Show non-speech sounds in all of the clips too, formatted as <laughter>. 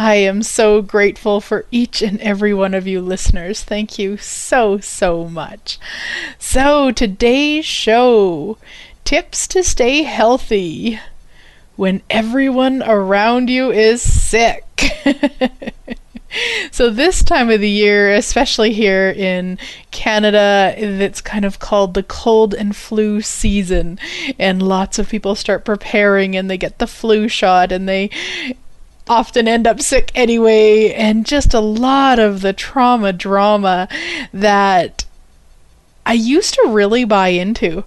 I am so grateful for each and every one of you listeners. Thank you so, so much. So, today's show tips to stay healthy when everyone around you is sick. <laughs> so, this time of the year, especially here in Canada, it's kind of called the cold and flu season. And lots of people start preparing and they get the flu shot and they often end up sick anyway, and just a lot of the trauma drama that I used to really buy into.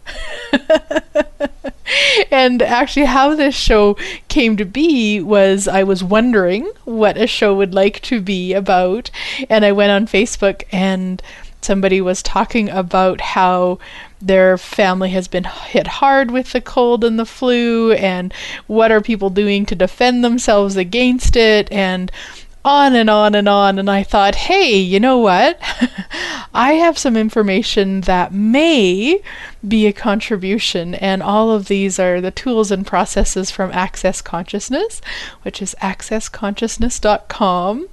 <laughs> and actually, how this show came to be was I was wondering what a show would like to be about, and I went on Facebook and somebody was talking about how their family has been hit hard with the cold and the flu, and what are people doing to defend themselves against it, and on and on and on. And I thought, hey, you know what? <laughs> I have some information that may be a contribution. And all of these are the tools and processes from Access Consciousness, which is accessconsciousness.com.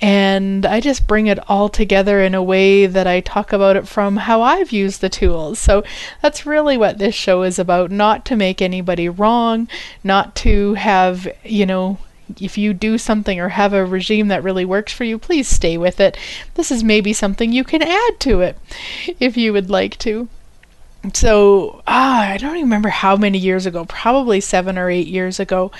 And I just bring it all together in a way that I talk about it from how I've used the tools. So that's really what this show is about not to make anybody wrong, not to have, you know, if you do something or have a regime that really works for you, please stay with it. This is maybe something you can add to it <laughs> if you would like to. So, ah, I don't remember how many years ago, probably seven or eight years ago,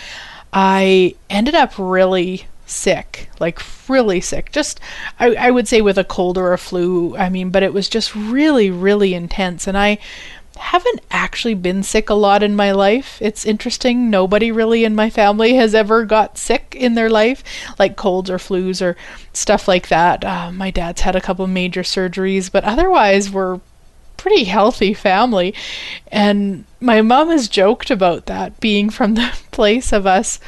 I ended up really sick, like really sick. Just, I, I would say with a cold or a flu. I mean, but it was just really, really intense. And I haven't actually been sick a lot in my life. It's interesting. Nobody really in my family has ever got sick in their life, like colds or flus or stuff like that. Uh, my dad's had a couple major surgeries, but otherwise, we're pretty healthy family. And my mom has joked about that being from the <laughs> place of us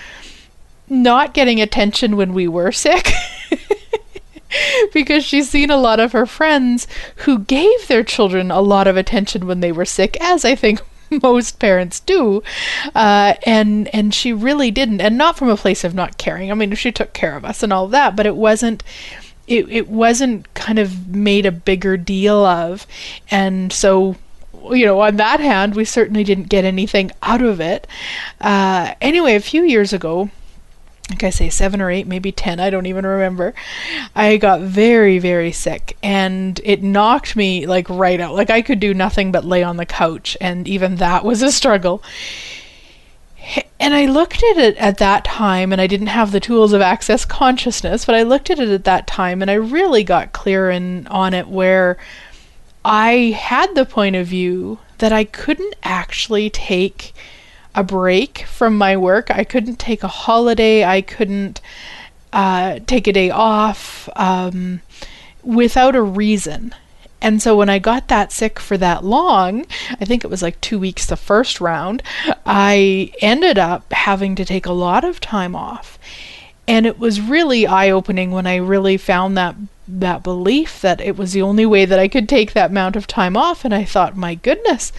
not getting attention when we were sick. <laughs> <laughs> because she's seen a lot of her friends who gave their children a lot of attention when they were sick, as I think <laughs> most parents do, uh, and and she really didn't, and not from a place of not caring. I mean, she took care of us and all that, but it wasn't. It, it wasn't kind of made a bigger deal of, and so you know, on that hand, we certainly didn't get anything out of it. Uh, anyway, a few years ago, like I say, seven or eight, maybe ten, I don't even remember. I got very, very sick and it knocked me like right out. Like I could do nothing but lay on the couch, and even that was a struggle. And I looked at it at that time, and I didn't have the tools of access consciousness, but I looked at it at that time and I really got clear in, on it where I had the point of view that I couldn't actually take a break from my work. I couldn't take a holiday. I couldn't uh, take a day off um, without a reason. And so when I got that sick for that long, I think it was like two weeks the first round, I ended up having to take a lot of time off. And it was really eye opening when I really found that that belief that it was the only way that I could take that amount of time off. And I thought, my goodness,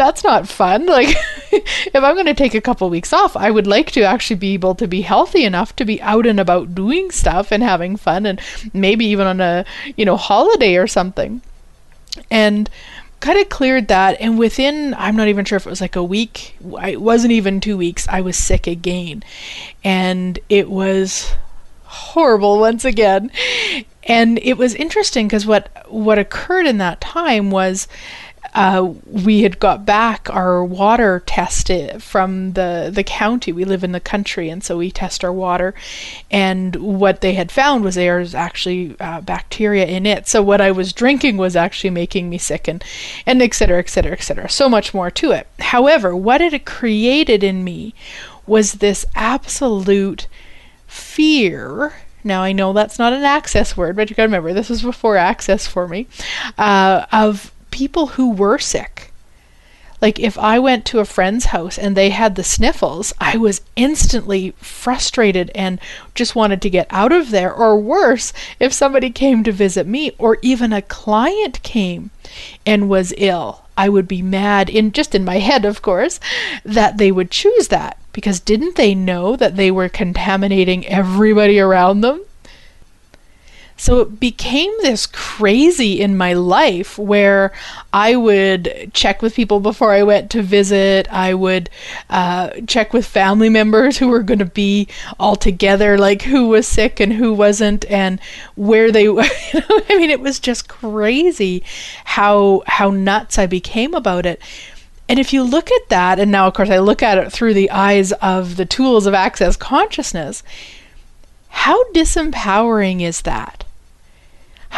that's not fun. <laughs> Like, if I'm going to take a couple weeks off, I would like to actually be able to be healthy enough to be out and about doing stuff and having fun and maybe even on a, you know, holiday or something. And kind of cleared that and within i'm not even sure if it was like a week it wasn't even two weeks i was sick again and it was horrible once again and it was interesting because what what occurred in that time was uh, we had got back our water tested from the the county. We live in the country, and so we test our water. And what they had found was there was actually uh, bacteria in it. So what I was drinking was actually making me sick, and and et cetera, et cetera, et cetera. So much more to it. However, what it created in me was this absolute fear now I know that's not an access word, but you gotta remember this was before access for me, uh, of people who were sick. Like if I went to a friend's house and they had the sniffles, I was instantly frustrated and just wanted to get out of there. Or worse, if somebody came to visit me or even a client came and was ill, I would be mad in just in my head, of course, that they would choose that because didn't they know that they were contaminating everybody around them? So it became this crazy in my life where I would check with people before I went to visit. I would uh, check with family members who were going to be all together, like who was sick and who wasn't, and where they <laughs> were. I mean, it was just crazy how how nuts I became about it. And if you look at that, and now of course I look at it through the eyes of the tools of access consciousness, how disempowering is that?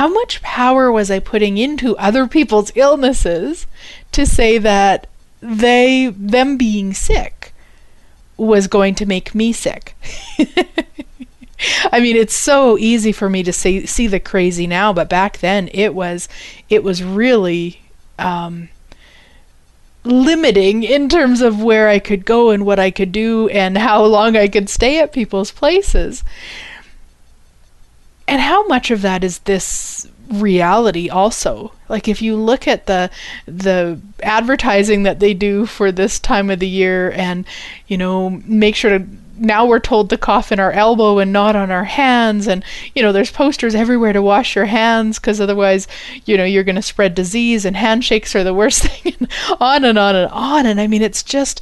How much power was I putting into other people's illnesses to say that they them being sick was going to make me sick? <laughs> I mean, it's so easy for me to see see the crazy now, but back then it was it was really um, limiting in terms of where I could go and what I could do and how long I could stay at people's places and how much of that is this reality also? Like if you look at the the advertising that they do for this time of the year and you know make sure to now we're told to cough in our elbow and not on our hands and you know there's posters everywhere to wash your hands because otherwise you know you're going to spread disease and handshakes are the worst <laughs> thing and on and on and on. And i mean it's just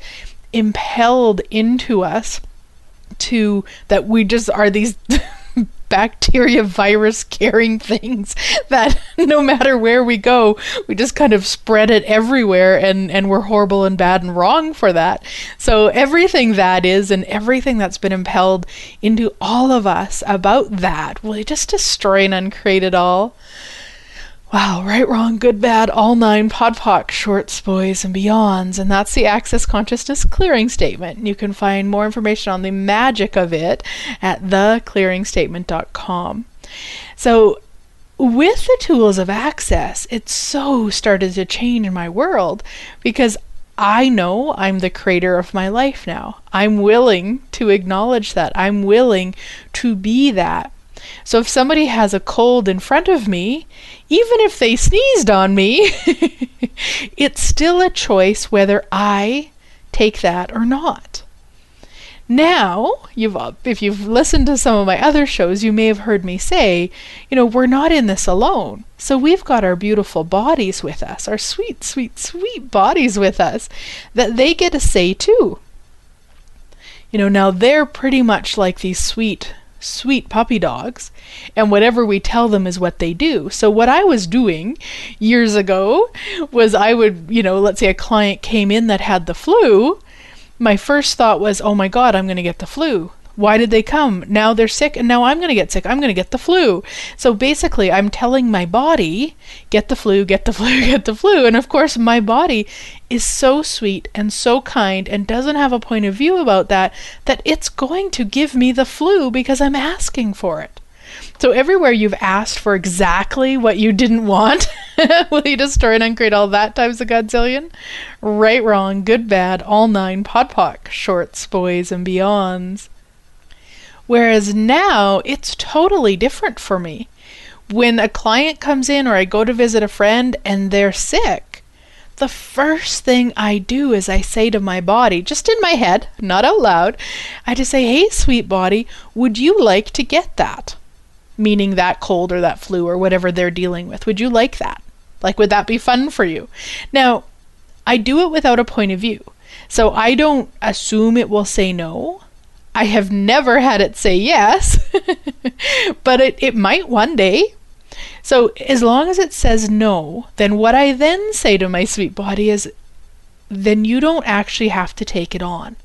impelled into us to that we just are these <laughs> bacteria virus carrying things <laughs> that <laughs> no matter where we go, we just kind of spread it everywhere and, and we're horrible and bad and wrong for that. So everything that is and everything that's been impelled into all of us about that, will just destroy and uncreate it all? Wow, right, wrong, good, bad, all nine, podpoc, shorts, boys, and beyonds. And that's the Access Consciousness Clearing Statement. You can find more information on the magic of it at theclearingstatement.com. So, with the tools of access, it so started to change my world because I know I'm the creator of my life now. I'm willing to acknowledge that. I'm willing to be that. So if somebody has a cold in front of me, even if they sneezed on me, <laughs> it's still a choice whether I take that or not. Now, you've uh, if you've listened to some of my other shows, you may have heard me say, you know, we're not in this alone. So we've got our beautiful bodies with us, our sweet, sweet, sweet bodies with us that they get a say too. You know, now they're pretty much like these sweet sweet puppy dogs, and whatever we tell them is what they do. So, what I was doing years ago was I would, you know, let's say a client came in that had the flu. My first thought was, oh my God, I'm going to get the flu. Why did they come? Now they're sick, and now I'm going to get sick. I'm going to get the flu. So basically, I'm telling my body, get the flu, get the <laughs> flu, get the flu. And of course, my body is so sweet and so kind and doesn't have a point of view about that, that it's going to give me the flu because I'm asking for it. So everywhere you've asked for exactly what you didn't want, <laughs> will you destroy and uncreate all that times a godzillion? Right, wrong, good, bad, all nine, podpoc, shorts, boys, and beyonds. Whereas now it's totally different for me. When a client comes in or I go to visit a friend and they're sick, the first thing I do is I say to my body, just in my head, not out loud, I just say, hey, sweet body, would you like to get that? Meaning that cold or that flu or whatever they're dealing with. Would you like that? Like, would that be fun for you? Now, I do it without a point of view. So I don't assume it will say no. I have never had it say yes, <laughs> but it, it might one day. So as long as it says no, then what I then say to my sweet body is, then you don't actually have to take it on.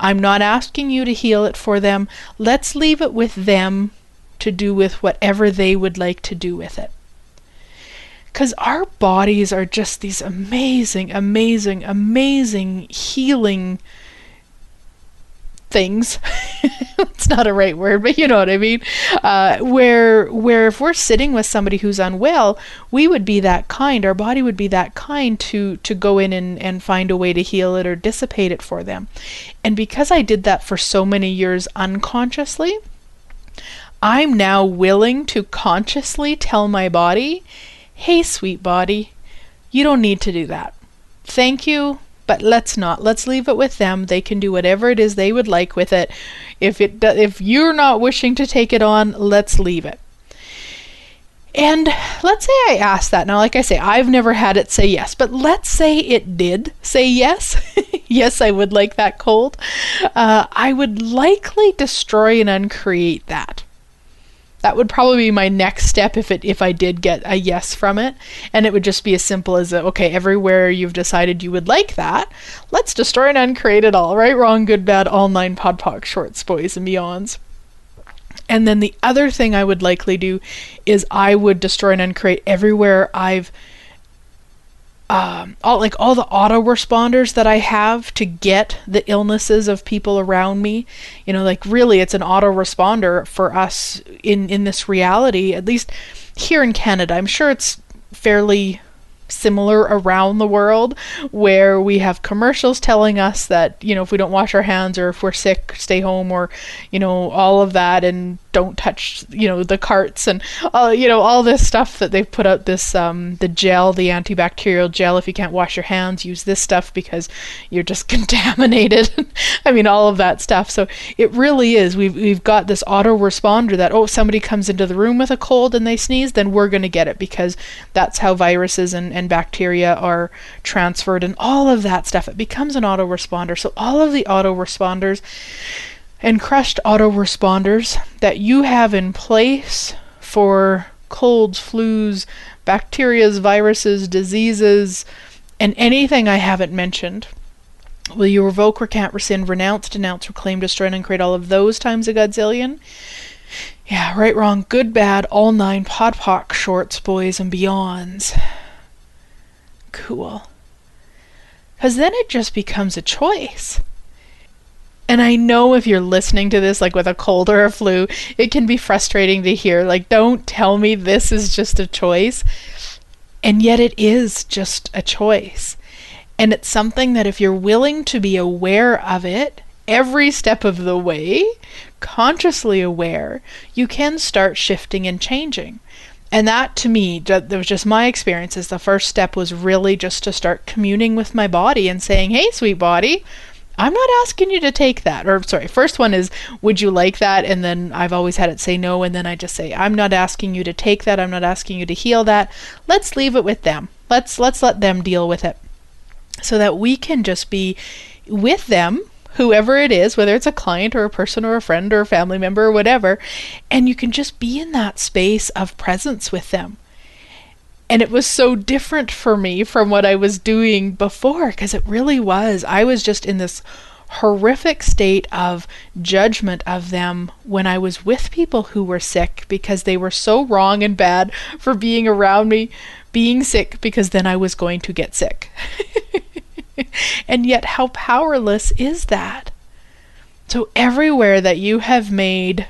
I'm not asking you to heal it for them. Let's leave it with them to do with whatever they would like to do with it. Because our bodies are just these amazing, amazing, amazing healing things. <laughs> it's not a right word, but you know what I mean. Uh, where where if we're sitting with somebody who's unwell, we would be that kind. Our body would be that kind to to go in and and find a way to heal it or dissipate it for them. And because I did that for so many years unconsciously, I'm now willing to consciously tell my body, "Hey, sweet body, you don't need to do that. Thank you." But let's not. Let's leave it with them. They can do whatever it is they would like with it. If it if you're not wishing to take it on, let's leave it. And let's say I asked that. Now, like I say, I've never had it say yes, but let's say it did say yes. <laughs> yes, I would like that cold. Uh, I would likely destroy and uncreate that that would probably be my next step if it if I did get a yes from it. And it would just be as simple as a, okay everywhere you've decided you would like that let's destroy and uncreate it all right wrong good bad all nine podpoc shorts boys and beyonds. And then the other thing I would likely do is I would destroy and uncreate everywhere I've um, all like all the autoresponders that I have to get the illnesses of people around me. You know, like really, it's an autoresponder for us in in this reality. At least here in Canada, I'm sure it's fairly similar around the world where we have commercials telling us that you know if we don't wash our hands or if we're sick stay home or you know all of that and don't touch you know the carts and uh, you know all this stuff that they've put out this um, the gel the antibacterial gel. If you can't wash your hands use this stuff because you're just <laughs> contaminated. <laughs> I mean all of that stuff. So it really is. We've, we've got this autoresponder that oh somebody comes into the room with a cold and they sneeze then we're going to get it because that's how viruses and, and bacteria are transferred and all of that stuff. It becomes an autoresponder. So all of the autoresponders and crushed autoresponders that you have in place for colds, flus, bacterias, viruses, diseases, and anything I haven't mentioned. Will you revoke, recant, rescind, renounce, denounce, reclaim, destroy, and create all of those times a godzillion? Yeah, right, wrong, good, bad, all nine podpoc shorts, boys, and beyonds. Cool. Because then it just becomes a choice. And I know if you're listening to this, like with a cold or a flu, it can be frustrating to hear. Like, don't tell me this is just a choice. And yet it is just a choice. And it's something that if you're willing to be aware of it every step of the way, consciously aware, you can start shifting and changing. And that to me, that was just my experience, is the first step was really just to start communing with my body and saying, hey, sweet body, I'm not asking you to take that. Or, sorry, first one is, would you like that? And then I've always had it say no. And then I just say, I'm not asking you to take that. I'm not asking you to heal that. Let's leave it with them. Let's, let's let them deal with it so that we can just be with them whoever it is, whether it's a client or a person or a friend or a family member or whatever, and you can just be in that space of presence with them. And it was so different for me from what I was doing before because it really was. I was just in this horrific state of judgment of them when I was with people who were sick because they were so wrong and bad for being around me, being sick because then I was going to get sick. <laughs> and yet, how powerless is that? So, everywhere that you have made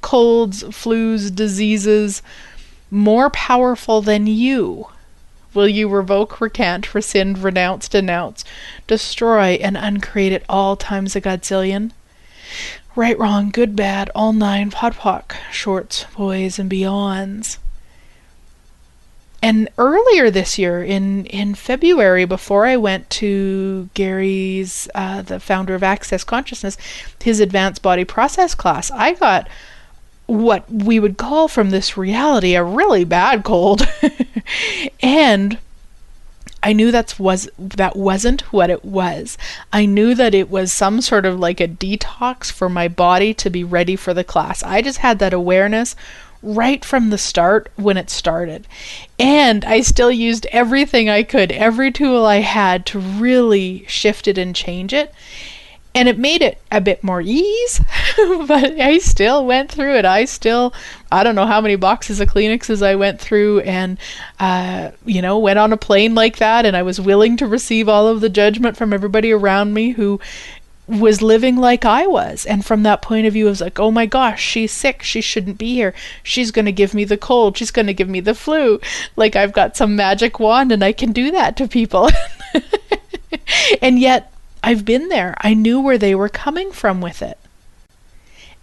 colds, flus, diseases, more powerful than you? Will you revoke, recant, rescind, renounce, denounce, destroy, and uncreate at all times a godzillion? Right, wrong, good, bad, all nine, podpoc, shorts, boys, and beyonds. and earlier this year in in February before I went to Gary's uh, the founder of Access Consciousness his advanced body process class I got what we would call from this reality a really bad cold <laughs> and I knew that's was that wasn't what it was. I knew that it was some sort of like a detox for my body to be ready for the class. I just had that awareness right from the start when it started. And I still used everything I could, every tool I had to really shift it and change it. And it made it a bit more ease, <laughs> but I still went through it. I still, I don't know how many boxes of Kleenexes I went through and, uh, you know, went on a plane like that. And I was willing to receive all of the judgment from everybody around me who was living like I was. And from that point of view, I was like, oh my gosh, she's sick. She shouldn't be here. She's going to give me the cold. She's going to give me the flu. Like I've got some magic wand and I can do that to people. <laughs> and yet, I've been there. I knew where they were coming from with it.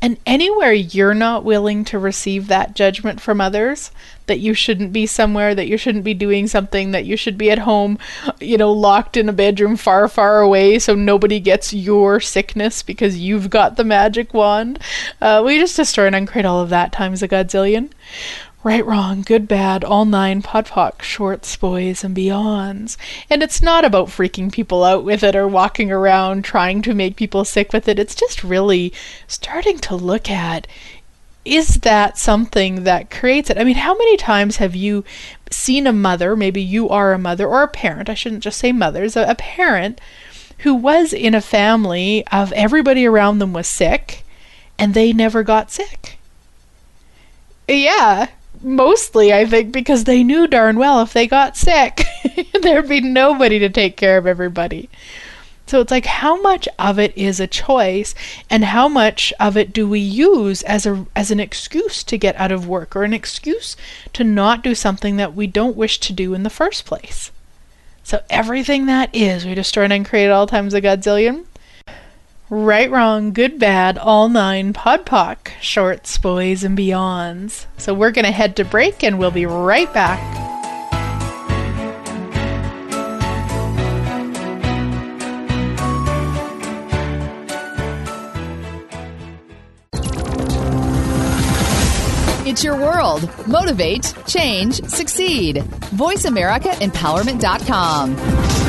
And anywhere you're not willing to receive that judgment from others, that you shouldn't be somewhere, that you shouldn't be doing something, that you should be at home, you know, locked in a bedroom far, far away so nobody gets your sickness because you've got the magic wand. Uh, we just destroy and uncreate all of that times a godzillion. Right, wrong, good, bad, all nine, POD POC, shorts, boys, and beyonds. And it's not about freaking people out with it or walking around trying to make people sick with it. It's just really starting to look at is that something that creates it? I mean, how many times have you seen a mother, maybe you are a mother or a parent, I shouldn't just say mothers, a, a parent who was in a family of everybody around them was sick and they never got sick? Yeah, mostly I think because they knew darn well if they got sick, <laughs> there'd be nobody to take care of everybody. So it's like how much of it is a choice and how much of it do we use as a as an excuse to get out of work or an excuse to not do something that we don't wish to do in the first place. So everything that is, we destroy and create all times a godzillion. Right, wrong, good, bad, all nine, Podpoc, shorts, boys, and beyonds. So we're going to head to break and we'll be right back. It's your world. Motivate, change, succeed. VoiceAmericaEmpowerment.com.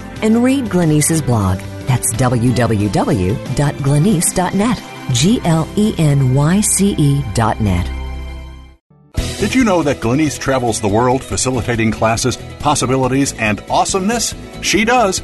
And read Glenyce's blog. That's www.glenyce.net. G L E N Y C E dot net. Did you know that Glenyce travels the world facilitating classes, possibilities, and awesomeness? She does.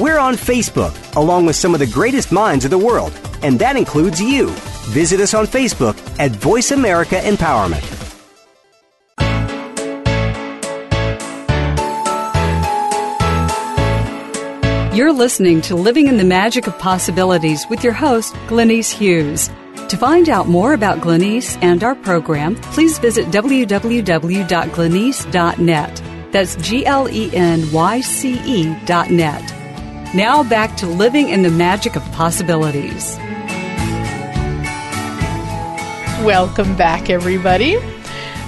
We're on Facebook, along with some of the greatest minds of the world, and that includes you. Visit us on Facebook at Voice America Empowerment. You're listening to Living in the Magic of Possibilities with your host, Glenyce Hughes. To find out more about Glenyce and our program, please visit www.glenyce.net. That's G L E N Y C E dot net. Now back to living in the magic of possibilities. Welcome back, everybody.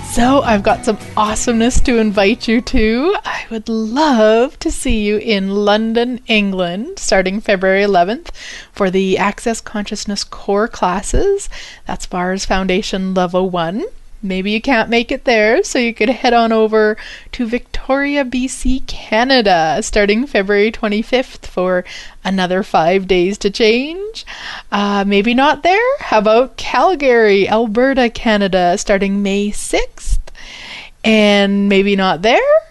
So, I've got some awesomeness to invite you to. I would love to see you in London, England, starting February 11th for the Access Consciousness core classes. That's Bars Foundation Level 1. Maybe you can't make it there, so you could head on over to Victoria, BC, Canada, starting February 25th for another five days to change. Uh, maybe not there. How about Calgary, Alberta, Canada, starting May 6th? And maybe not there. <laughs>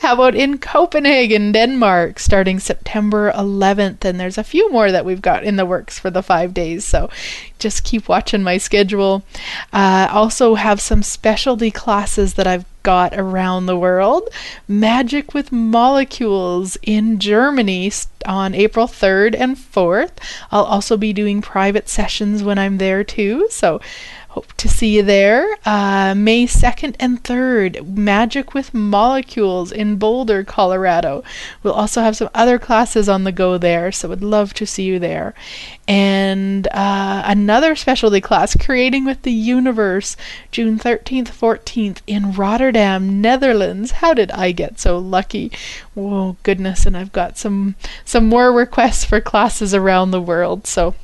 How about in Copenhagen, Denmark, starting September 11th? And there's a few more that we've got in the works for the five days. So just keep watching my schedule. Uh, also, have some specialty classes that I've got around the world. Magic with Molecules in Germany on April 3rd and 4th. I'll also be doing private sessions when I'm there too. So Hope to see you there. Uh, May 2nd and 3rd, Magic with Molecules in Boulder, Colorado. We'll also have some other classes on the go there, so would love to see you there. And uh, another specialty class, Creating with the Universe, June 13th, 14th in Rotterdam, Netherlands. How did I get so lucky? Oh goodness, and I've got some some more requests for classes around the world. So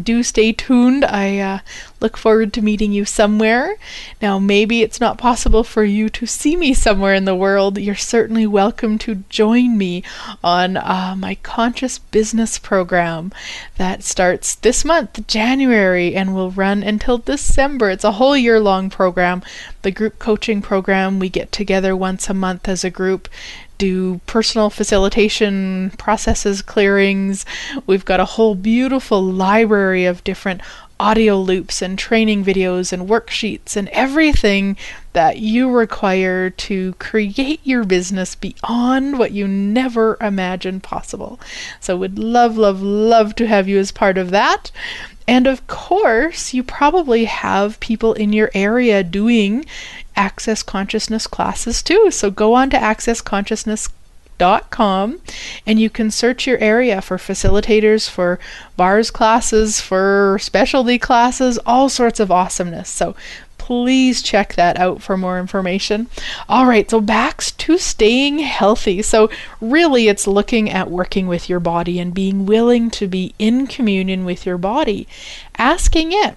do stay tuned. I uh, look forward to meeting you somewhere. Now, maybe it's not possible for you to see me somewhere in the world. You're certainly welcome to join me on uh, my Conscious Business program that starts this month, January, and will run until December. It's a whole year long program. The group coaching program, we get together once a month as a group do personal facilitation processes, clearings. We've got a whole beautiful library of different audio loops and training videos and worksheets and everything that you require to create your business beyond what you never imagined possible. So, would love, love, love to have you as part of that. And of course, you probably have people in your area doing Access Consciousness classes too. So go on to accessconsciousness.com and you can search your area for facilitators, for bars classes, for specialty classes, all sorts of awesomeness. So please check that out for more information. All right, so back to staying healthy. So, really, it's looking at working with your body and being willing to be in communion with your body, asking it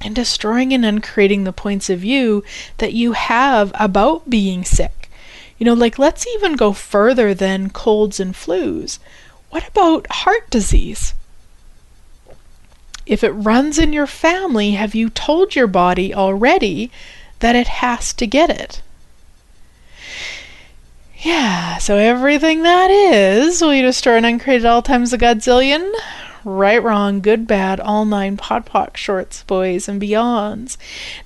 and destroying and uncreating the points of view that you have about being sick. You know, like let's even go further than colds and flus. What about heart disease? If it runs in your family, have you told your body already that it has to get it? Yeah, so everything that is, will you destroy and uncreate at all times a godzillion? Right, wrong, good, bad, all nine podpoc shorts, boys, and beyonds.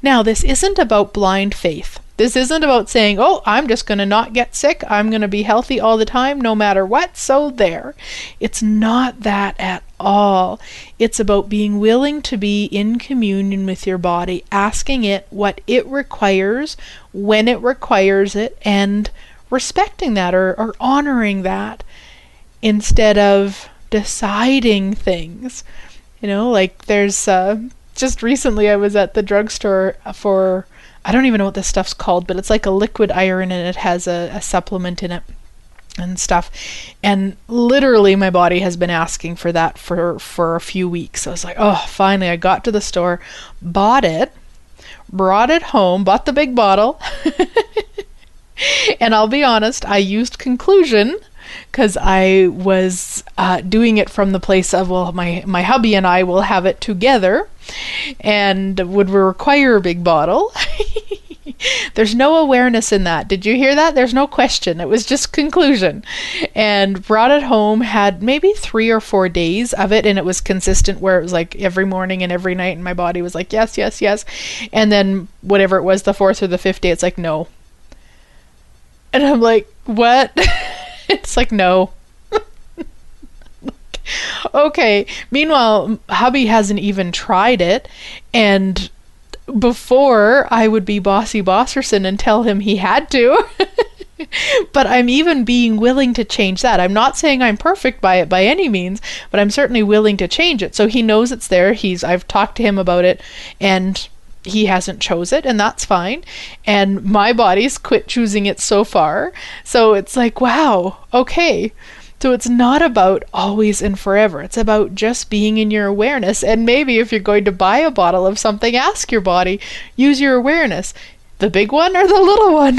Now, this isn't about blind faith. This isn't about saying, oh, I'm just going to not get sick. I'm going to be healthy all the time, no matter what. So there. It's not that at all. It's about being willing to be in communion with your body, asking it what it requires, when it requires it, and respecting that or, or honoring that instead of deciding things. You know, like there's uh, just recently I was at the drugstore for I don't even know what this stuff's called, but it's like a liquid iron and it has a, a supplement in it and stuff. And literally my body has been asking for that for for a few weeks. I was like, "Oh, finally I got to the store, bought it, brought it home, bought the big bottle." <laughs> and I'll be honest, I used conclusion because I was uh, doing it from the place of well, my my hubby and I will have it together, and would require a big bottle. <laughs> There's no awareness in that. Did you hear that? There's no question. It was just conclusion. And brought it home, had maybe three or four days of it, and it was consistent where it was like every morning and every night, and my body was like, yes, yes, yes. And then whatever it was, the fourth or the fifth day, it's like, no. And I'm like, what? <laughs> <laughs> it's like, no. okay. Meanwhile, hubby hasn't even tried it. And before I would be bossy Bosserson and tell him he had to. <laughs> but I'm even being willing to change that. I'm not saying I'm perfect by it by any means, but I'm certainly willing to change it. So he knows it's there. He's I've talked to him about it and he hasn't chose it and that's fine and my body's quit choosing it so far so it's like wow okay So it's not about always and forever. It's about just being in your awareness. And maybe if you're going to buy a bottle of something, ask your body, use your awareness. The big one or the little one?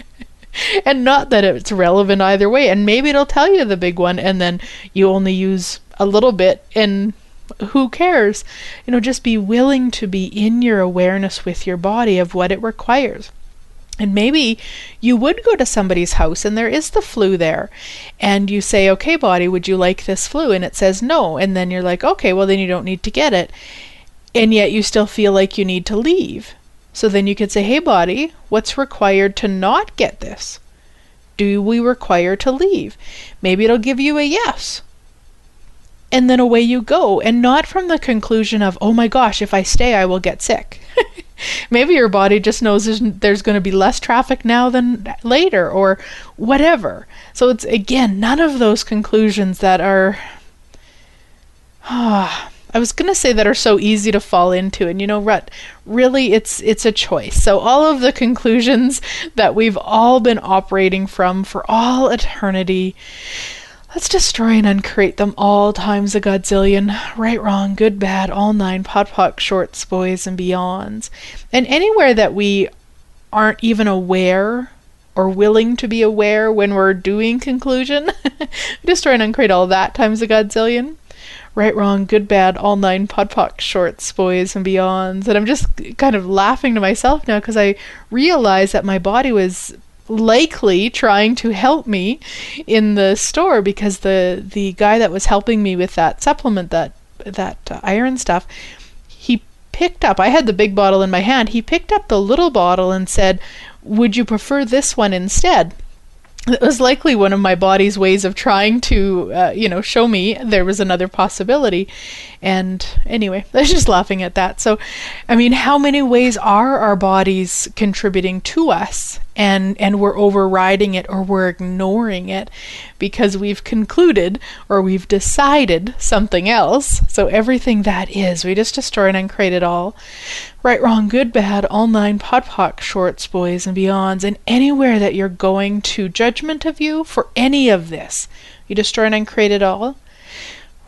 <laughs> and not that it's relevant either way. And maybe it'll tell you the big one, and then you only use a little bit, and who cares? You know, just be willing to be in your awareness with your body of what it requires. And maybe you would go to somebody's house and there is the flu there. And you say, okay, body, would you like this flu? And it says no. And then you're like, okay, well, then you don't need to get it. And yet you still feel like you need to leave. So then you could say, hey, body, what's required to not get this? Do we require to leave? Maybe it'll give you a yes and then away you go, and not from the conclusion of, oh my gosh, if I stay, I will get sick. <laughs> Maybe your body just knows there's, there's going to be less traffic now than later, or whatever. So it's again none of those conclusions that are. Ah, <sighs> I was going to say that are so easy to fall into, and you know what? Really, it's it's a choice. So all of the conclusions that we've all been operating from for all eternity Let's destroy and uncreate them all times a godzillion. Right, wrong, good, bad, all nine, pod, poc, shorts, boys, and beyonds. And anywhere that we aren't even aware or willing to be aware when we're doing conclusion, <laughs> destroy and uncreate all that times a godzillion. Right, wrong, good, bad, all nine, pod, poc, shorts, boys, and beyonds. And I'm just kind of laughing to myself now because I realize that my body was likely trying to help me in the store because the the guy that was helping me with that supplement that that uh, iron stuff he picked up I had the big bottle in my hand he picked up the little bottle and said would you prefer this one instead it was likely one of my body's ways of trying to, uh, you know, show me there was another possibility. And anyway, <laughs> I was just laughing at that. So, I mean, how many ways are our bodies contributing to us? And, and we're overriding it or we're ignoring it because we've concluded or we've decided something else. So everything that is, we just destroy and uncreate it all. Right, wrong, good, bad, all nine podpoc, shorts, boys, and beyonds, and anywhere that you're going to judgment of you for any of this, you destroy and uncreate it all.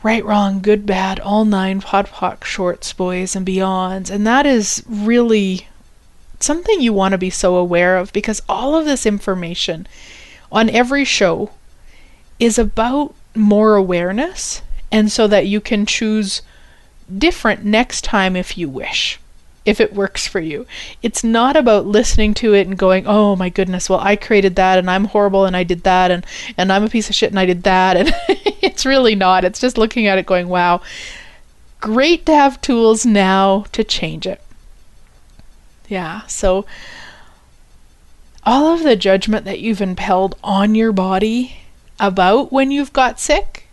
Right, wrong, good, bad, all nine podpoc, shorts, boys, and beyonds, and that is really something you want to be so aware of because all of this information on every show is about more awareness and so that you can choose different next time if you wish if it works for you. It's not about listening to it and going, "Oh my goodness, well I created that and I'm horrible and I did that and and I'm a piece of shit and I did that." And <laughs> it's really not. It's just looking at it going, "Wow, great to have tools now to change it." Yeah. So all of the judgment that you've impelled on your body about when you've got sick,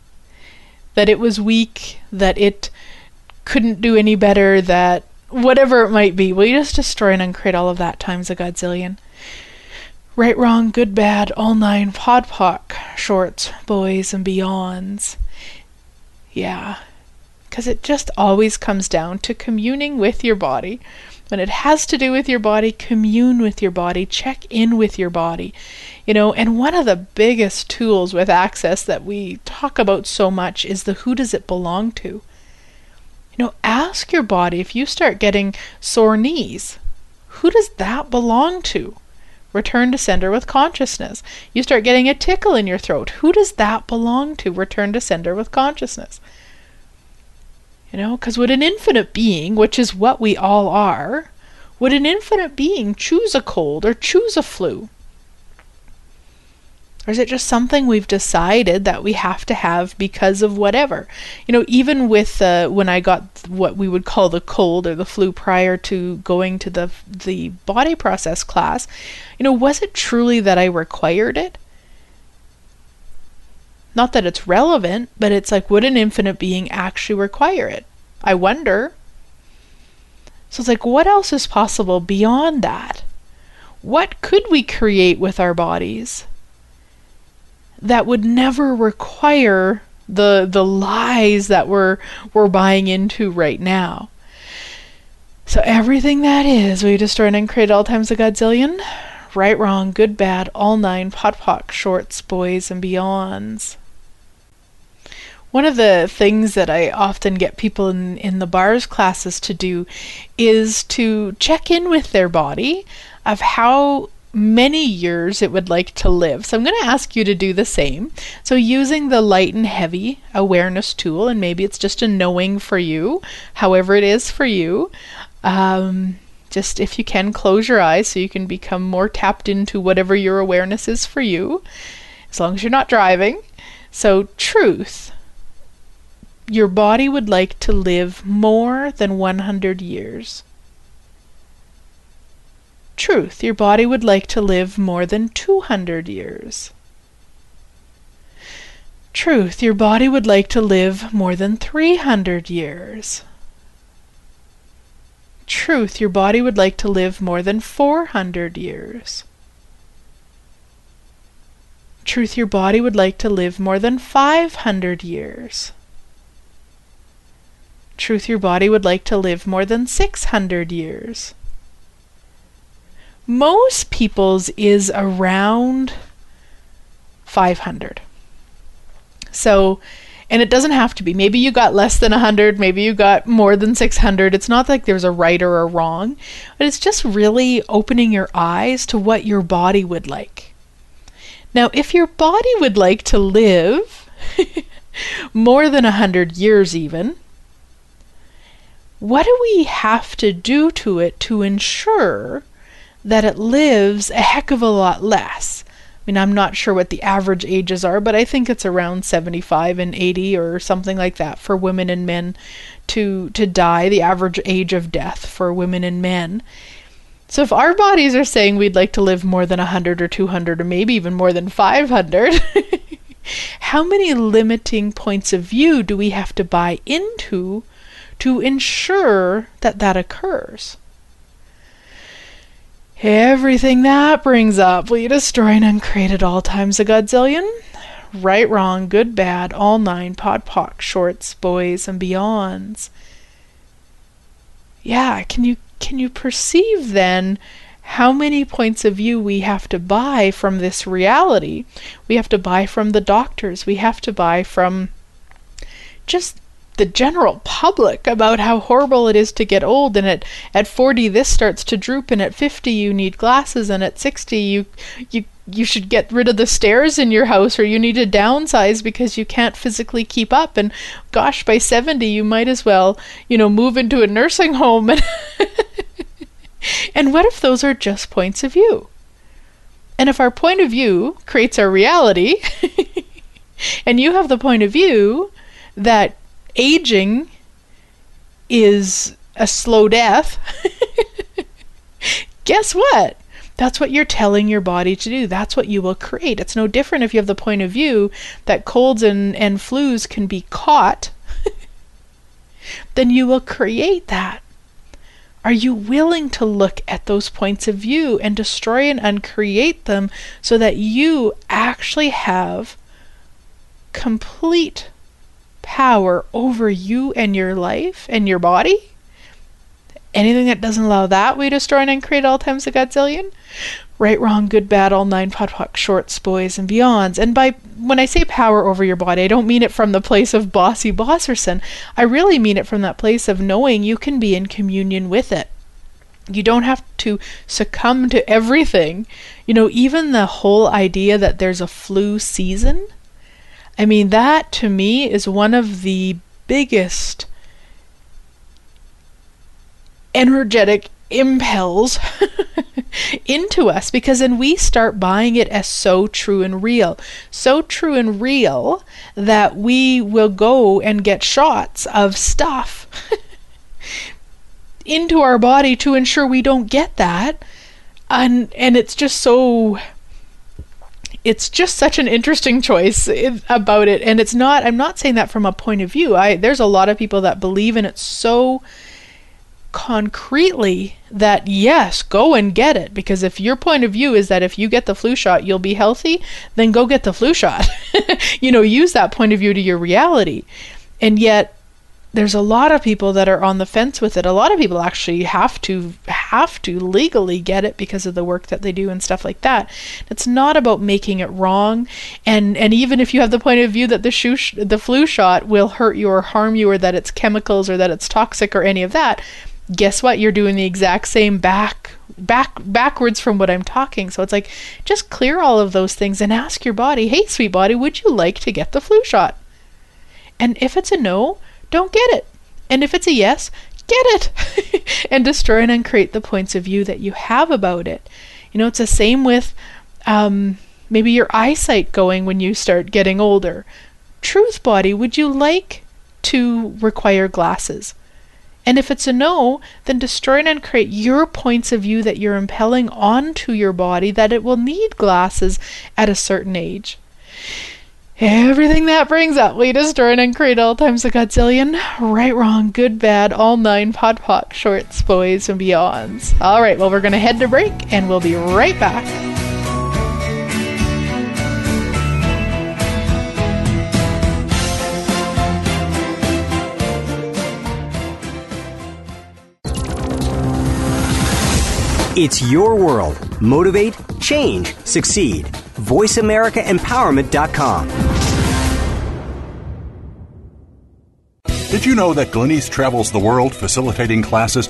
that it was weak, that it couldn't do any better, that whatever it might be, will you just destroy and uncreate all of that times a godzillion? Right, wrong, good, bad, all nine, pod, poc, shorts, boys, and beyonds. Yeah, because it just always comes down to communing with your body. When it has to do with your body, commune with your body, check in with your body. You know, and one of the biggest tools with access that we talk about so much is the who does it belong to? You know, ask your body if you start getting sore knees, who does that belong to? Return to sender with consciousness. You start getting a tickle in your throat. Who does that belong to? Return to sender with consciousness. You know, because would an infinite being, which is what we all are, would an infinite being choose a cold or choose a flu? Or is it just something we've decided that we have to have because of whatever? You know, even with uh, when I got what we would call the cold or the flu prior to going to the the body process class, you know, was it truly that I required it? Not that it's relevant, but it's like, would an infinite being actually require it? I wonder. So it's like, what else is possible beyond that? What could we create with our bodies? that would never require the the lies that we're we're buying into right now. So everything that is, we destroy and create all times a godzillion. Right, wrong, good, bad, all nine, pod, poc, shorts, boys, and beyonds. One of the things that I often get people in, in the bars classes to do is to check in with their body of how many years it would like to live. So I'm going to ask you to do the same. So using the light and heavy awareness tool, and maybe it's just a knowing for you, however it is for you. Um, just if you can close your eyes so you can become more tapped into whatever your awareness is for you, as long as you're not driving. So, truth. Your body would like to live more than 100 years. Truth, your body would like to live more than 200 years. Truth, your body would like to live more than 300 years. Truth, your body would like to live more than 400 years. Truth, your body would like to live more than 500 years. Truth, your body would like to live more than 600 years. Most people's is around 500. So, and it doesn't have to be. Maybe you got less than 100, maybe you got more than 600. It's not like there's a right or a wrong, but it's just really opening your eyes to what your body would like. Now, if your body would like to live <laughs> more than 100 years, even, what do we have to do to it to ensure that it lives a heck of a lot less? I mean, I'm not sure what the average ages are, but I think it's around 75 and 80 or something like that for women and men to to die, the average age of death for women and men. So if our bodies are saying we'd like to live more than 100 or 200 or maybe even more than 500, <laughs> how many limiting points of view do we have to buy into to ensure that that occurs. Everything that brings up, will you destroy and uncreate at all times a godzillion? Right, wrong, good, bad, all nine, pod, poc, shorts, boys, and beyonds. Yeah, can you can you perceive then how many points of view we have to buy from this reality? We have to buy from the doctors. We have to buy from just the general public about how horrible it is to get old and at at 40 this starts to droop and at 50 you need glasses and at 60 you you you should get rid of the stairs in your house or you need to downsize because you can't physically keep up and gosh by 70 you might as well you know move into a nursing home and <laughs> and what if those are just points of view? And if our point of view creates our reality <laughs> and you have the point of view that aging is a slow death, <laughs> guess what? That's what you're telling your body to do. That's what you will create. It's no different if you have the point of view that colds and, and flus can be caught, <laughs> then you will create that. Are you willing to look at those points of view and destroy and uncreate them so that you actually have complete power over you and your life and your body. Anything that doesn't allow that, we destroy and create all times a godzillion. Right, wrong, good, bad, all nine podpoc, shorts, boys, and beyonds. And by when I say power over your body, I don't mean it from the place of bossy bosserson. I really mean it from that place of knowing you can be in communion with it. You don't have to succumb to everything. You know, even the whole idea that there's a flu season I mean, that to me is one of the biggest energetic impels <laughs> into us because then we start buying it as so true and real. So true and real that we will go and get shots of stuff <laughs> into our body to ensure we don't get that. And and it's just so it's just such an interesting choice about it. And it's not i'm not saying that from a point of view. I there's a lot of people that believe in it so concretely that yes go and get it. Because if your point of view is that if you get the flu shot you'll be healthy then go get the flu shot. <laughs> You know use that point of view to your reality. And yet there's a lot of people that are on the fence with it. A lot of people actually have to have to legally get it because of the work that they do and stuff like that. It's not about making it wrong, and and even if you have the point of view that the shoe sh- the flu shot will hurt you or harm you or that it's chemicals or that it's toxic or any of that, guess what? You're doing the exact same back back backwards from what I'm talking. So it's like just clear all of those things and ask your body, "Hey, sweet body, would you like to get the flu shot?" And if it's a no, don't get it. And if it's a yes, get it. <laughs> and destroy and uncreate the points of view that you have about it. You know, it's the same with um, maybe your eyesight going when you start getting older. Truth body, would you like to require glasses? And if it's a no, then destroy and uncreate your points of view that you're impelling onto your body that it will need glasses at a certain age. Everything that brings up, we destroy and uncreate all times a godzillion. Right, wrong, good, bad, all nine, pod, poc, shorts, boys, and beyonds. All right, well, we're going to head to break, and we'll be right back. It's your world. Motivate, change, succeed. VoiceAmericaEmpowerment.com. Did you know that Glenyce travels the world facilitating classes,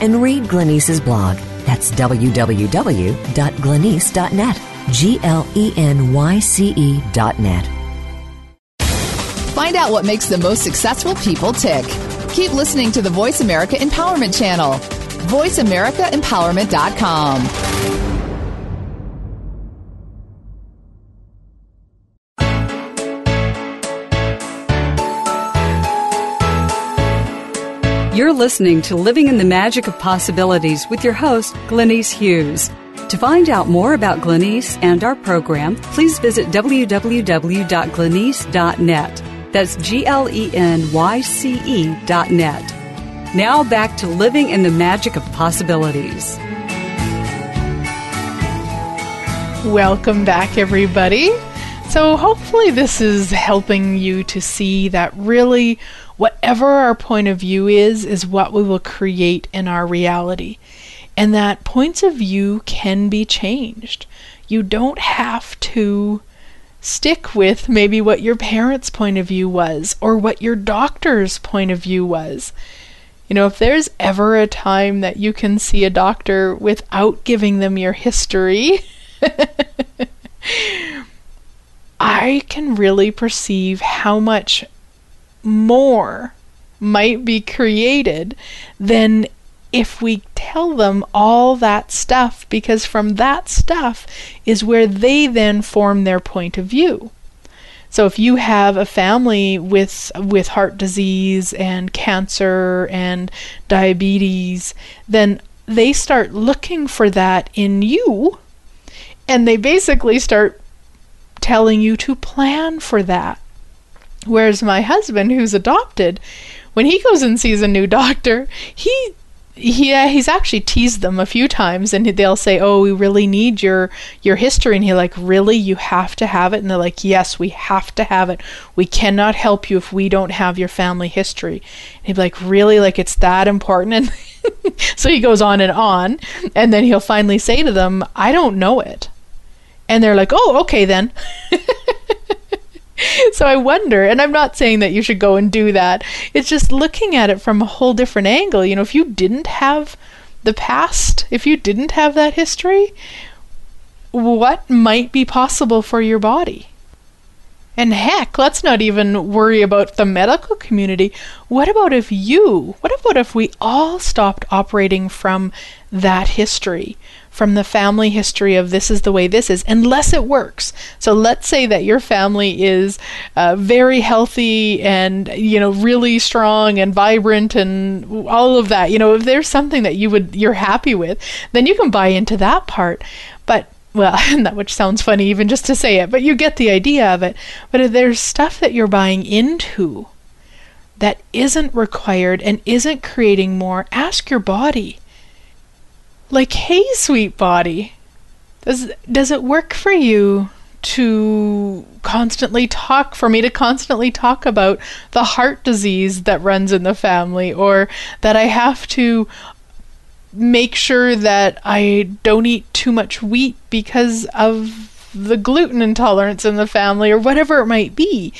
And read Glenyce's blog. That's www.glenyce.net. G L E N Y C E dot net. Find out what makes the most successful people tick. Keep listening to the Voice America Empowerment Channel. VoiceAmericaEmpowerment.com. You're listening to Living in the Magic of Possibilities with your host, Glenyce Hughes. To find out more about Glenyce and our program, please visit www.glenyce.net. That's G L E N Y C E dot net. Now back to Living in the Magic of Possibilities. Welcome back, everybody. So, hopefully, this is helping you to see that really whatever our point of view is, is what we will create in our reality. And that points of view can be changed. You don't have to stick with maybe what your parents' point of view was or what your doctor's point of view was. You know, if there's ever a time that you can see a doctor without giving them your history, <laughs> I can really perceive how much more might be created than if we tell them all that stuff, because from that stuff is where they then form their point of view. So if you have a family with with heart disease and cancer and diabetes, then they start looking for that in you and they basically start telling you to plan for that. Whereas my husband who's adopted, when he goes and sees a new doctor, he he uh, he's actually teased them a few times and they'll say oh we really need your your history. And he like really? You have to have it? And they're like yes we have to have it. We cannot help you if we don't have your family history. And he'd be like really? Like it's that important? And <laughs> so he goes on and on. And then he'll finally say to them i don't know it. And they're like oh okay then <laughs> <laughs> so I wonder, and I'm not saying that you should go and do that. It's just looking at it from a whole different angle. You know, if you didn't have the past, if you didn't have that history, what might be possible for your body? And heck, let's not even worry about the medical community. What about if you, what about if we all stopped operating from that history? From the family history of this is the way this is, unless it works. So let's say that your family is uh, very healthy and you know really strong and vibrant and all of that. You know, if there's something that you would you're happy with, then you can buy into that part. But well, <laughs> that which sounds funny even just to say it, but you get the idea of it. But if there's stuff that you're buying into that isn't required and isn't creating more, ask your body like, hey, sweet body, does does it work for you to constantly talk for me to constantly talk about the heart disease that runs in the family or that I have to make sure that I don't eat too much wheat because of the gluten intolerance in the family or whatever it might be.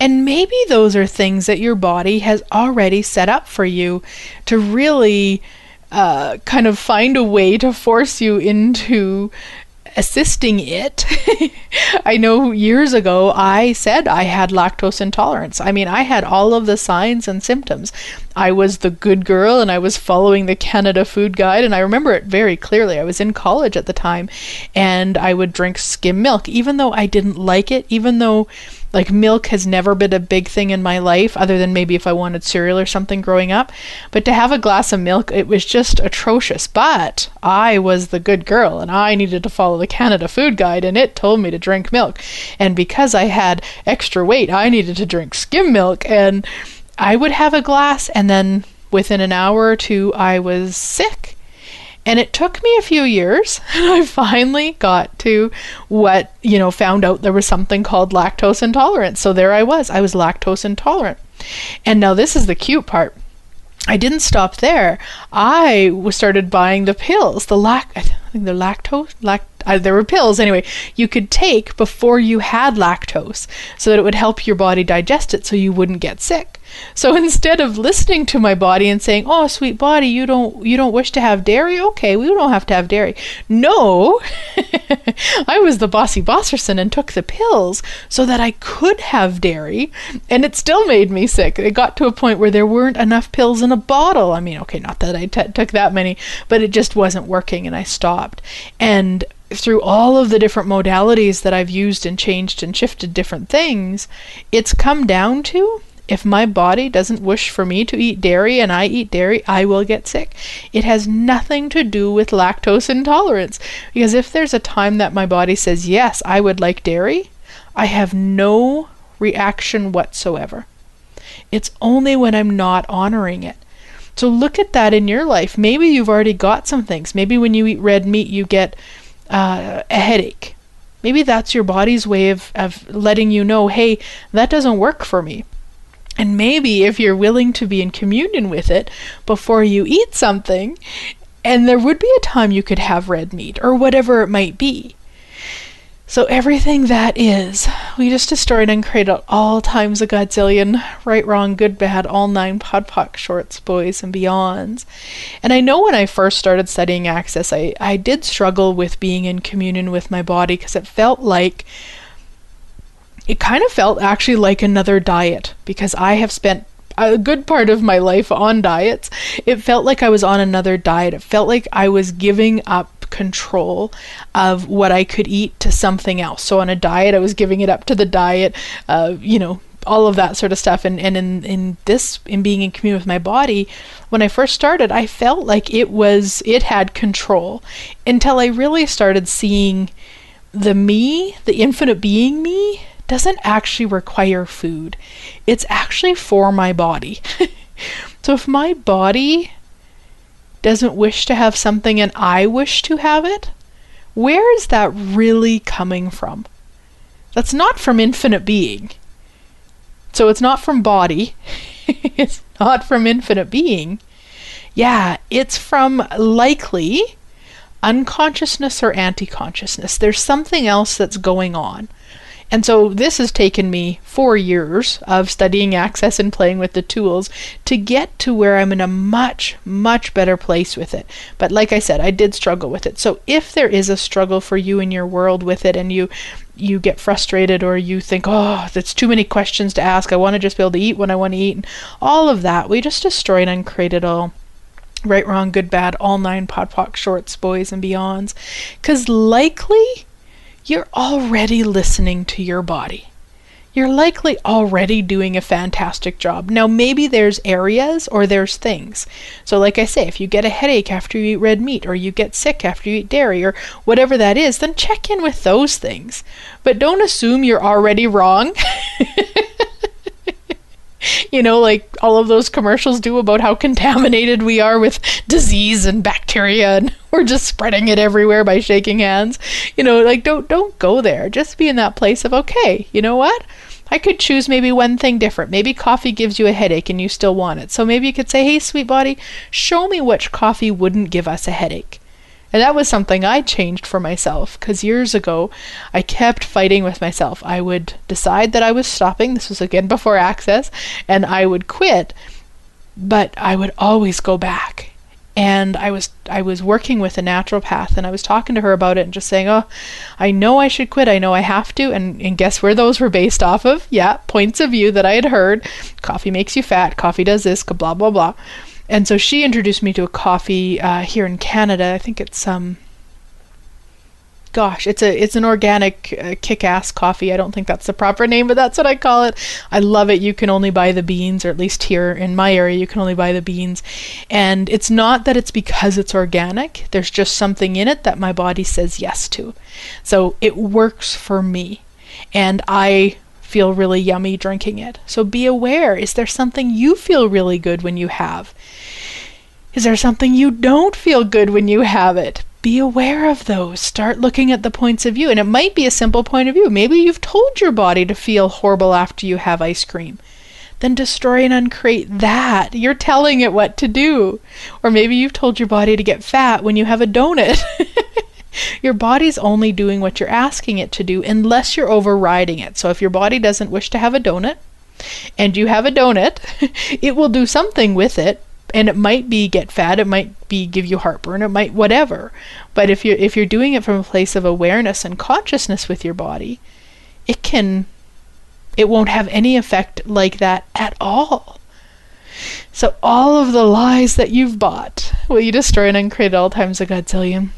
And maybe those are things that your body has already set up for you to really uh, kind of find a way to force you into assisting it. <laughs> I know years ago I said I had lactose intolerance. I mean, I had all of the signs and symptoms. I was the good girl and I was following the Canada Food Guide, and I remember it very clearly. I was in college at the time and I would drink skim milk, even though I didn't like it, even though like milk has never been a big thing in my life, other than maybe if I wanted cereal or something growing up. But to have a glass of milk, it was just atrocious. But I was the good girl and I needed to follow the Canada Food Guide and it told me to drink milk. And because I had extra weight, I needed to drink skim milk. And I would have a glass and then within an hour or two, I was sick. And it took me a few years, <laughs> and I finally got to what, you know, found out there was something called lactose intolerance. So there I was. I was lactose intolerant. And now this is the cute part. I didn't stop there. I started buying the pills, the lac, I think the lactose, lact, uh, there were pills anyway. You could take before you had lactose, so that it would help your body digest it, so you wouldn't get sick. So <laughs> instead of listening to my body and saying, "Oh, sweet body, you don't you don't wish to have dairy? Okay, we don't have to have dairy." No. <laughs> I was the bossy bosserson and took the pills so that I could have dairy, and it still made me sick. It got to a point where there weren't enough pills in a bottle. I mean, okay, not that I t- took that many, but it just wasn't working and I stopped. And through all of the different modalities that I've used and changed and shifted different things, it's come down to if my body doesn't wish for me to eat dairy and I eat dairy, I will get sick. It has nothing to do with lactose intolerance. Because if there's a time that my body says, yes, I would like dairy, I have no reaction whatsoever. It's only when I'm not honoring it. So look at that in your life. Maybe you've already got some things. Maybe when you eat red meat, you get uh, a headache. Maybe that's your body's way of, of letting you know, hey, that doesn't work for me. And maybe if you're willing to be in communion with it before you eat something, and there would be a time you could have red meat or whatever it might be. So everything that is, we just destroyed and created all times a godzillion, right, wrong, good, bad, all nine podpoc shorts, boys, and beyonds. And I know when I first started studying access, I, I did struggle with being in communion with my body because it felt like it kind of felt actually like another diet because I have spent a good part of my life on diets. It felt like I was on another diet. It felt like I was giving up control of what I could eat to something else. So on a diet, I was giving it up to the diet, uh, you know, all of that sort of stuff. And, and in, in this, in being in communion with my body, when I first started, I felt like it was, it had control until I really started seeing the me, the infinite being me, doesn't actually require food. It's actually for my body. <laughs> so if my body doesn't wish to have something and I wish to have it, where is that really coming from? That's not from infinite being. So it's not from body. <laughs> it's not from infinite being. Yeah, it's from likely unconsciousness or anti consciousness. There's something else that's going on. And so this has taken me four years of studying access and playing with the tools to get to where I'm in a much, much better place with it. But like I said, I did struggle with it. So if there is a struggle for you in your world with it and you you get frustrated or you think, oh, that's too many questions to ask. I want to just be able to eat when I want to eat. And all of that, we just destroyed and created all right, wrong, good, bad, all nine podpoc shorts, boys and beyonds. Because likely you're already listening to your body. You're likely already doing a fantastic job. Now, maybe there's areas or there's things. So, like I say, if you get a headache after you eat red meat, or you get sick after you eat dairy, or whatever that is, then check in with those things. But don't assume you're already wrong. <laughs> <laughs> you know, like all of those commercials do about how contaminated we are with disease and bacteria and <laughs> we're just spreading it everywhere by shaking hands. You know, like don't don't go there. Just be in that place of okay, you know what? I could choose maybe one thing different. Maybe coffee gives you a headache and you still want it. So maybe you could say, "Hey, sweet body, show me which coffee wouldn't give us a headache." And that was something I changed for myself because years ago I kept fighting with myself. I would decide that I was stopping, this was again <laughs> before access, and I would quit, but I would always go back. And I was I was working with a naturopath and I was talking to her about it and just saying, Oh, I know I should quit, I know I have to and, and guess where those were based off of? Yeah, points of view that I had heard. Coffee makes you fat, coffee does this, blah blah blah and so she introduced me to a coffee uh, here in Canada. I think it's um. Gosh, it's a it's an organic uh, kick-ass coffee. I don't think that's the proper name, but that's what I call it. I love it. You can only buy the beans, or at least here in my area, you can only buy the beans. And it's not that it's because it's organic. There's just something in it that my body says yes to. So it works for me, and I feel really yummy drinking it. So be aware is there something you feel really good when you have? Is there something you don't feel good when you have it? Be aware of those. Start looking at the points of view. And it might be a simple point of view. Maybe you've told your body to feel horrible after you have ice cream. Then destroy and uncreate that. You're telling it what to do. Or maybe you've told your body to get fat when you have a donut. <laughs> Your body's only doing what you're asking it to do unless you're overriding it. So if your body doesn't wish to have a donut and you have a donut, <laughs> it will do something with it and it might be get fat, it might be give you heartburn, it might whatever. But if you're if you're doing it from a place of awareness and consciousness with your body, it can it won't have any effect like that at all. So all of the lies that you've bought will you destroy and uncreate all times a godzillion.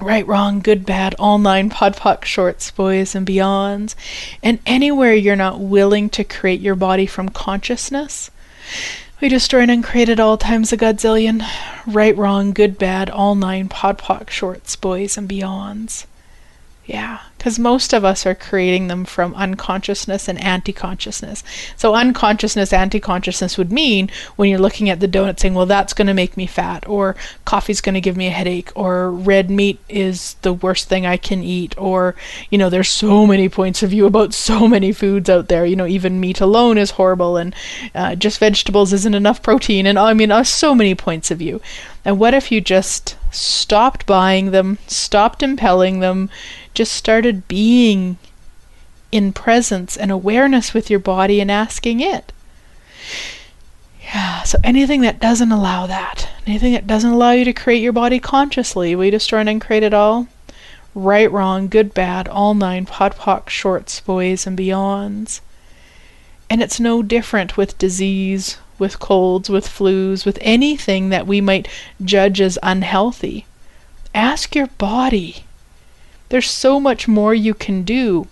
Right, wrong, good, bad, all nine podpoc shorts, boys and beyonds, and anywhere you're not willing to create your body from consciousness, we destroy and uncreate at all times a godzillion. Right, wrong, good, bad, all nine podpoc shorts, boys and beyonds. Yeah, because most of us are creating them from unconsciousness and anti consciousness. So, unconsciousness, anti consciousness would mean when you're looking at the donut saying, well, that's going to make me fat, or coffee's going to give me a headache, or red meat is the worst thing I can eat, or, you know, there's so many points of view about so many foods out there. You know, even meat alone is horrible, and uh, just vegetables isn't enough protein, and I mean, uh, so many points of view. And what if you just stopped buying them, stopped impelling them, just started being in presence and awareness with your body and asking it? Yeah, so anything that doesn't allow that, anything that doesn't allow you to create your body consciously, we destroy and create it all? Right, wrong, good, bad, all nine, podpoc, shorts, boys, and beyonds. And it's no different with disease, with colds, with flus, with anything that we might judge as unhealthy. Ask your body. There's so much more you can do.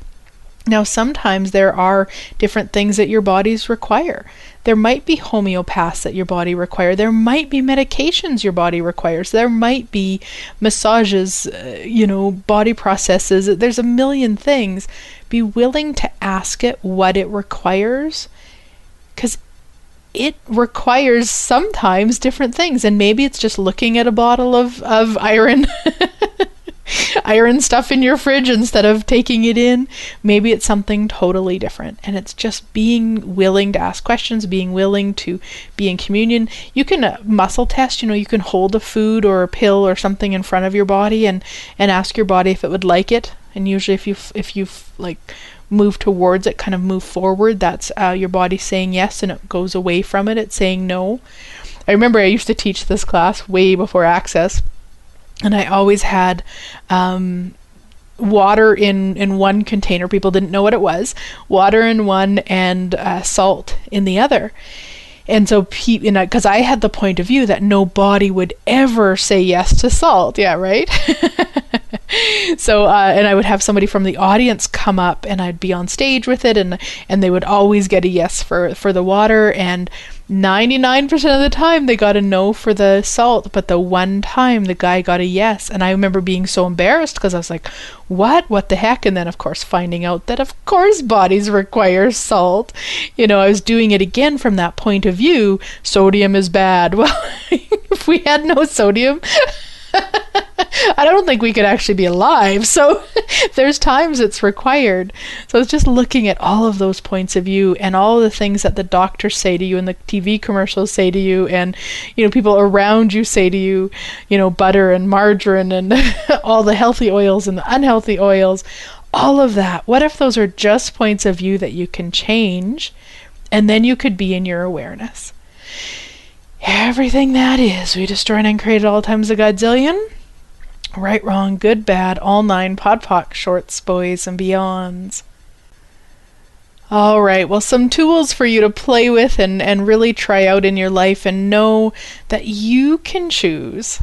Now, sometimes there are different things that your bodies require. There might be homeopaths that your body require. There might be medications your body requires. There might be massages, uh, you know, body processes. There's a million things. Be willing to ask it what it requires because it requires sometimes different things and maybe it's just looking at a bottle of, of iron <laughs> iron stuff in your fridge instead of taking it in. Maybe it's something totally different. And it's just being willing to ask questions being willing to be in communion. You can uh, muscle test you know you can hold a food or a pill or something in front of your body and and ask your body if it would like it. And usually if you if you like move towards it, kind of move forward, that's uh, your body saying yes, and it goes away from it. It's saying no. I remember I used to teach this class way before Access, and I always had um, water in in one container. People didn't know what it was. Water in one and uh, salt in the other. And so, because I had the point of view that nobody would ever say yes to salt. Yeah, right. <laughs> so, uh, and I would have somebody from the audience come up, and I'd be on stage with it, and and they would always get a yes for for the water, and 99% of the time they got a no for the salt, but the one time the guy got a yes. And I remember being so embarrassed because I was like, what? What the heck? And then, of course, finding out that, of course, bodies require salt. You know, I was doing it again from that point of view. Sodium is bad. <laughs> Well, <laughs> if we had no sodium, <laughs> <laughs> I don't think we could actually be alive. So <laughs> there's times it's required. So it's just looking at all of those points of view and all the things that the doctors say to you and the TV commercials say to you and you know people around you say to you, you know butter and margarine and <laughs> all the healthy oils and the unhealthy oils, all of that. What if those are just points of view that you can change and then you could be in your awareness? Everything that is, we destroy and created all times a godzillion. Right, wrong, good, bad, all nine, podpoc, shorts, boys, and beyonds. All right, well, some tools for you to play with and, and really try out in your life and know that you can choose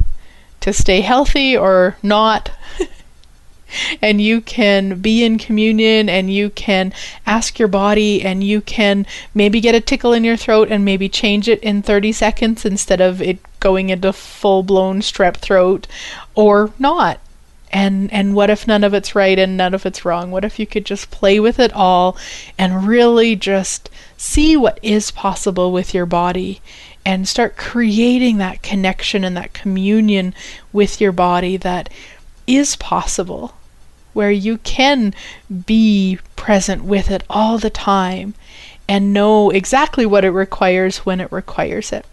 to stay healthy or not <laughs> and you can be in communion and you can ask your body and you can maybe get a tickle in your throat and maybe change it in 30 seconds instead of it going into full blown strep throat or not and and what if none of it's right and none of it's wrong what if you could just play with it all and really just see what is possible with your body and start creating that connection and that communion with your body that is possible where you can be present with it all the time and know exactly what it requires when it requires it.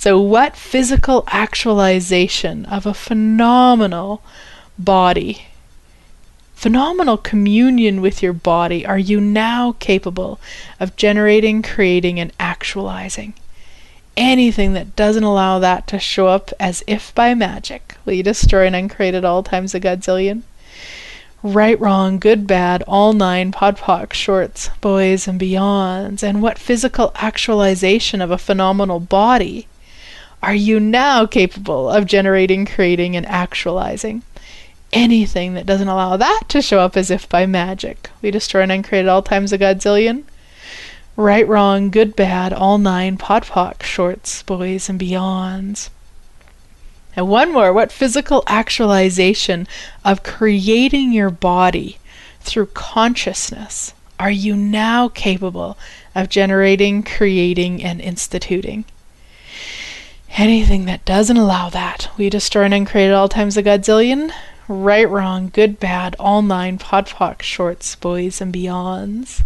So, what physical actualization of a phenomenal body, phenomenal communion with your body are you now capable of generating, creating, and actualizing? Anything that doesn't allow that to show up as if by magic will you destroy and uncreate at all times a godzillion? Right, wrong, good, bad, all nine, podpoc, shorts, boys, and beyonds, and what physical actualization of a phenomenal body are you now capable of generating, creating, and actualizing? Anything that doesn't allow that to show up as if by magic. We destroy and uncreate at all times a godzillion. Right, wrong, good, bad, all nine, podpoc, shorts, boys, and beyonds. And one more what physical actualization of creating your body through consciousness are you now capable of generating, creating, and instituting? Anything that doesn't allow that, we destroy and create at all times a godzillion. Right, wrong, good, bad, all nine, podpoc, shorts, boys, and beyonds.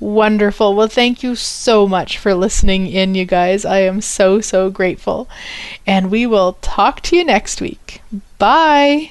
Wonderful. Well, thank you so much for listening in, you guys. I am so, so grateful. And we will talk to you next week. Bye.